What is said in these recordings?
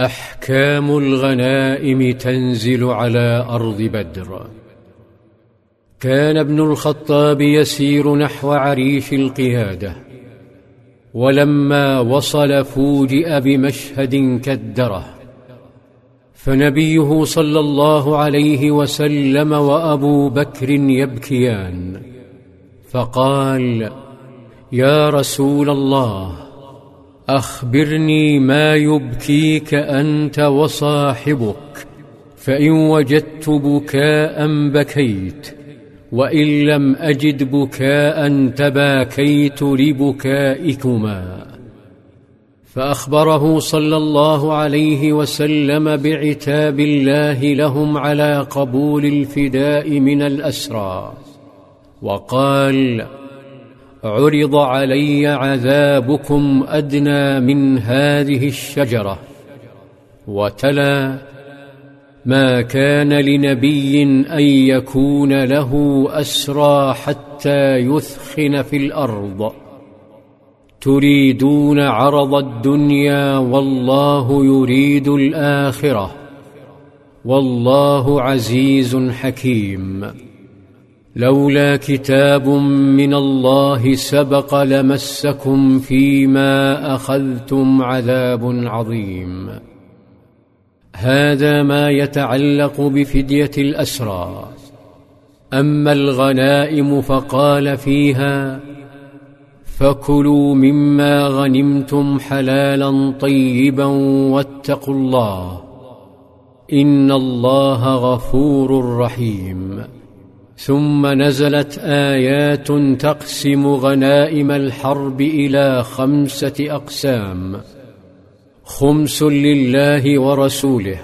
أحكام الغنائم تنزل على أرض بدر. كان ابن الخطاب يسير نحو عريش القيادة ولما وصل فوجئ بمشهد كدره فنبيه صلى الله عليه وسلم وأبو بكر يبكيان فقال يا رسول الله أخبرني ما يبكيك أنت وصاحبك فإن وجدت بكاء بكيت وإن لم أجد بكاء تباكيت لبكائكما. فأخبره صلى الله عليه وسلم بعتاب الله لهم على قبول الفداء من الأسرى وقال عرض علي عذابكم أدنى من هذه الشجرة. وتلا ما كان لنبي أن يكون له أسرى حتى يثخن في الأرض. تريدون عرض الدنيا والله يريد الآخرة. والله عزيز حكيم. لولا كتاب من الله سبق لمسكم فيما أخذتم عذاب عظيم. هذا ما يتعلق بفدية الأسرى. أما الغنائم فقال فيها فكلوا مما غنمتم حلالا طيبا واتقوا الله. إن الله غفور رحيم. ثم نزلت آيات تقسم غنائم الحرب إلى خمسة أقسام. خمس لله ورسوله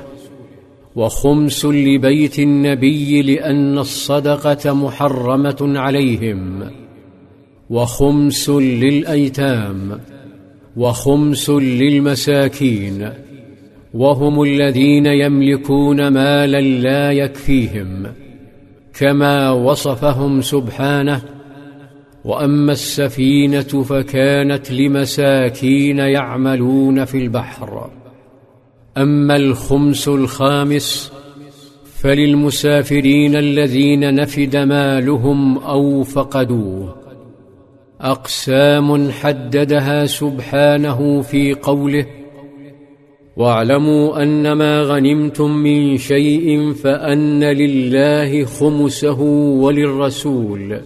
وخمس لبيت النبي لأن الصدقة محرمة عليهم وخمس للأيتام وخمس للمساكين وهم الذين يملكون مالا لا يكفيهم. كما وصفهم سبحانه وأما السفينة فكانت لمساكين يعملون في البحر. أما الخمس الخامس فللمسافرين الذين نفد مالهم أو فقدوه. أقسام حددها سبحانه في قوله واعلموا انما غنمتم من شيء فأن لله خمسه وللرسول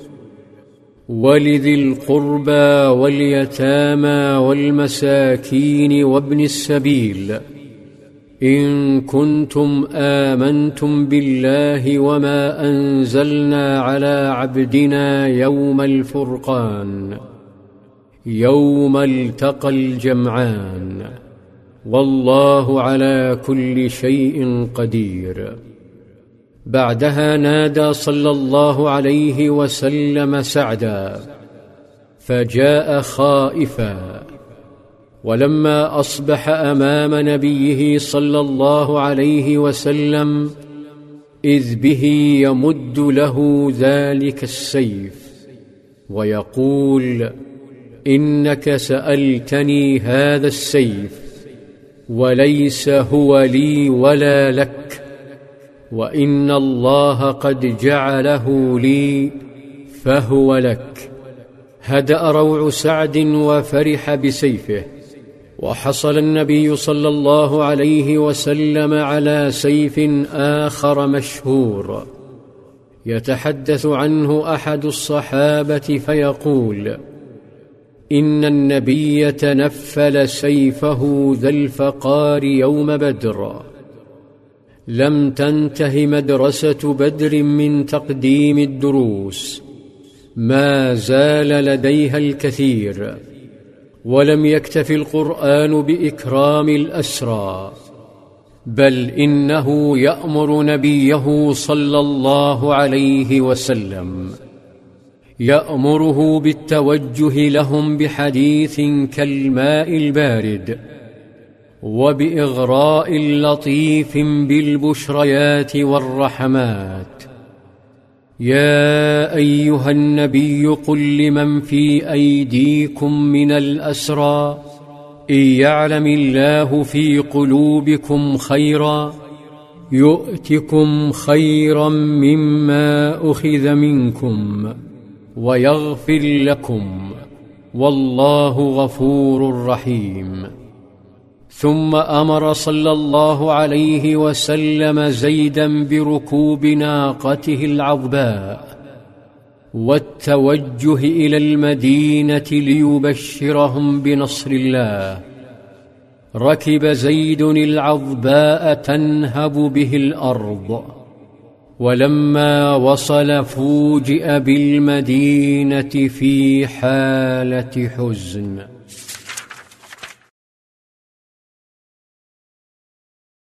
ولذي القربى واليتامى والمساكين وابن السبيل. إن كنتم آمنتم بالله وما أنزلنا على عبدنا يوم الفرقان يوم التقى الجمعان. والله على كل شيء قدير. بعدها نادى صلى الله عليه وسلم سعدا فجاء خائفا. ولما أصبح أمام نبيه صلى الله عليه وسلم إذ به يمد له ذلك السيف ويقول إنك سألتني هذا السيف. وليس هو لي ولا لك وإن الله قد جعله لي فهو لك. هدأ روع سعد وفرح بسيفه وحصل النبي صلى الله عليه وسلم على سيف آخر مشهور. يتحدث عنه أحد الصحابة فيقول إن النبي تنفل سيفه ذا الفقار يوم بدر. لم تنته مدرسة بدر من تقديم الدروس. ما زال لديها الكثير. ولم يكتف القرآن بإكرام الأسرى. بل إنه يأمر نبيه صلى الله عليه وسلم. يأمره بالتوجه لهم بحديث كالماء البارد وبإغراء لطيف بالبشريات والرحمات. يا أيها النبي قل لمن في أيديكم من الأسرى إن يعلم الله في قلوبكم خيرا يؤتكم خيرا مما أخذ منكم. ويغفر لكم والله غفور رحيم. ثم أمر صلى الله عليه وسلم زيدا بركوب ناقته العظباء والتوجه إلى المدينة ليبشرهم بنصر الله. ركب زيد العظباء تنهب به الأرض. ولما وصل فوجئ بالمدينة في حالة حزن.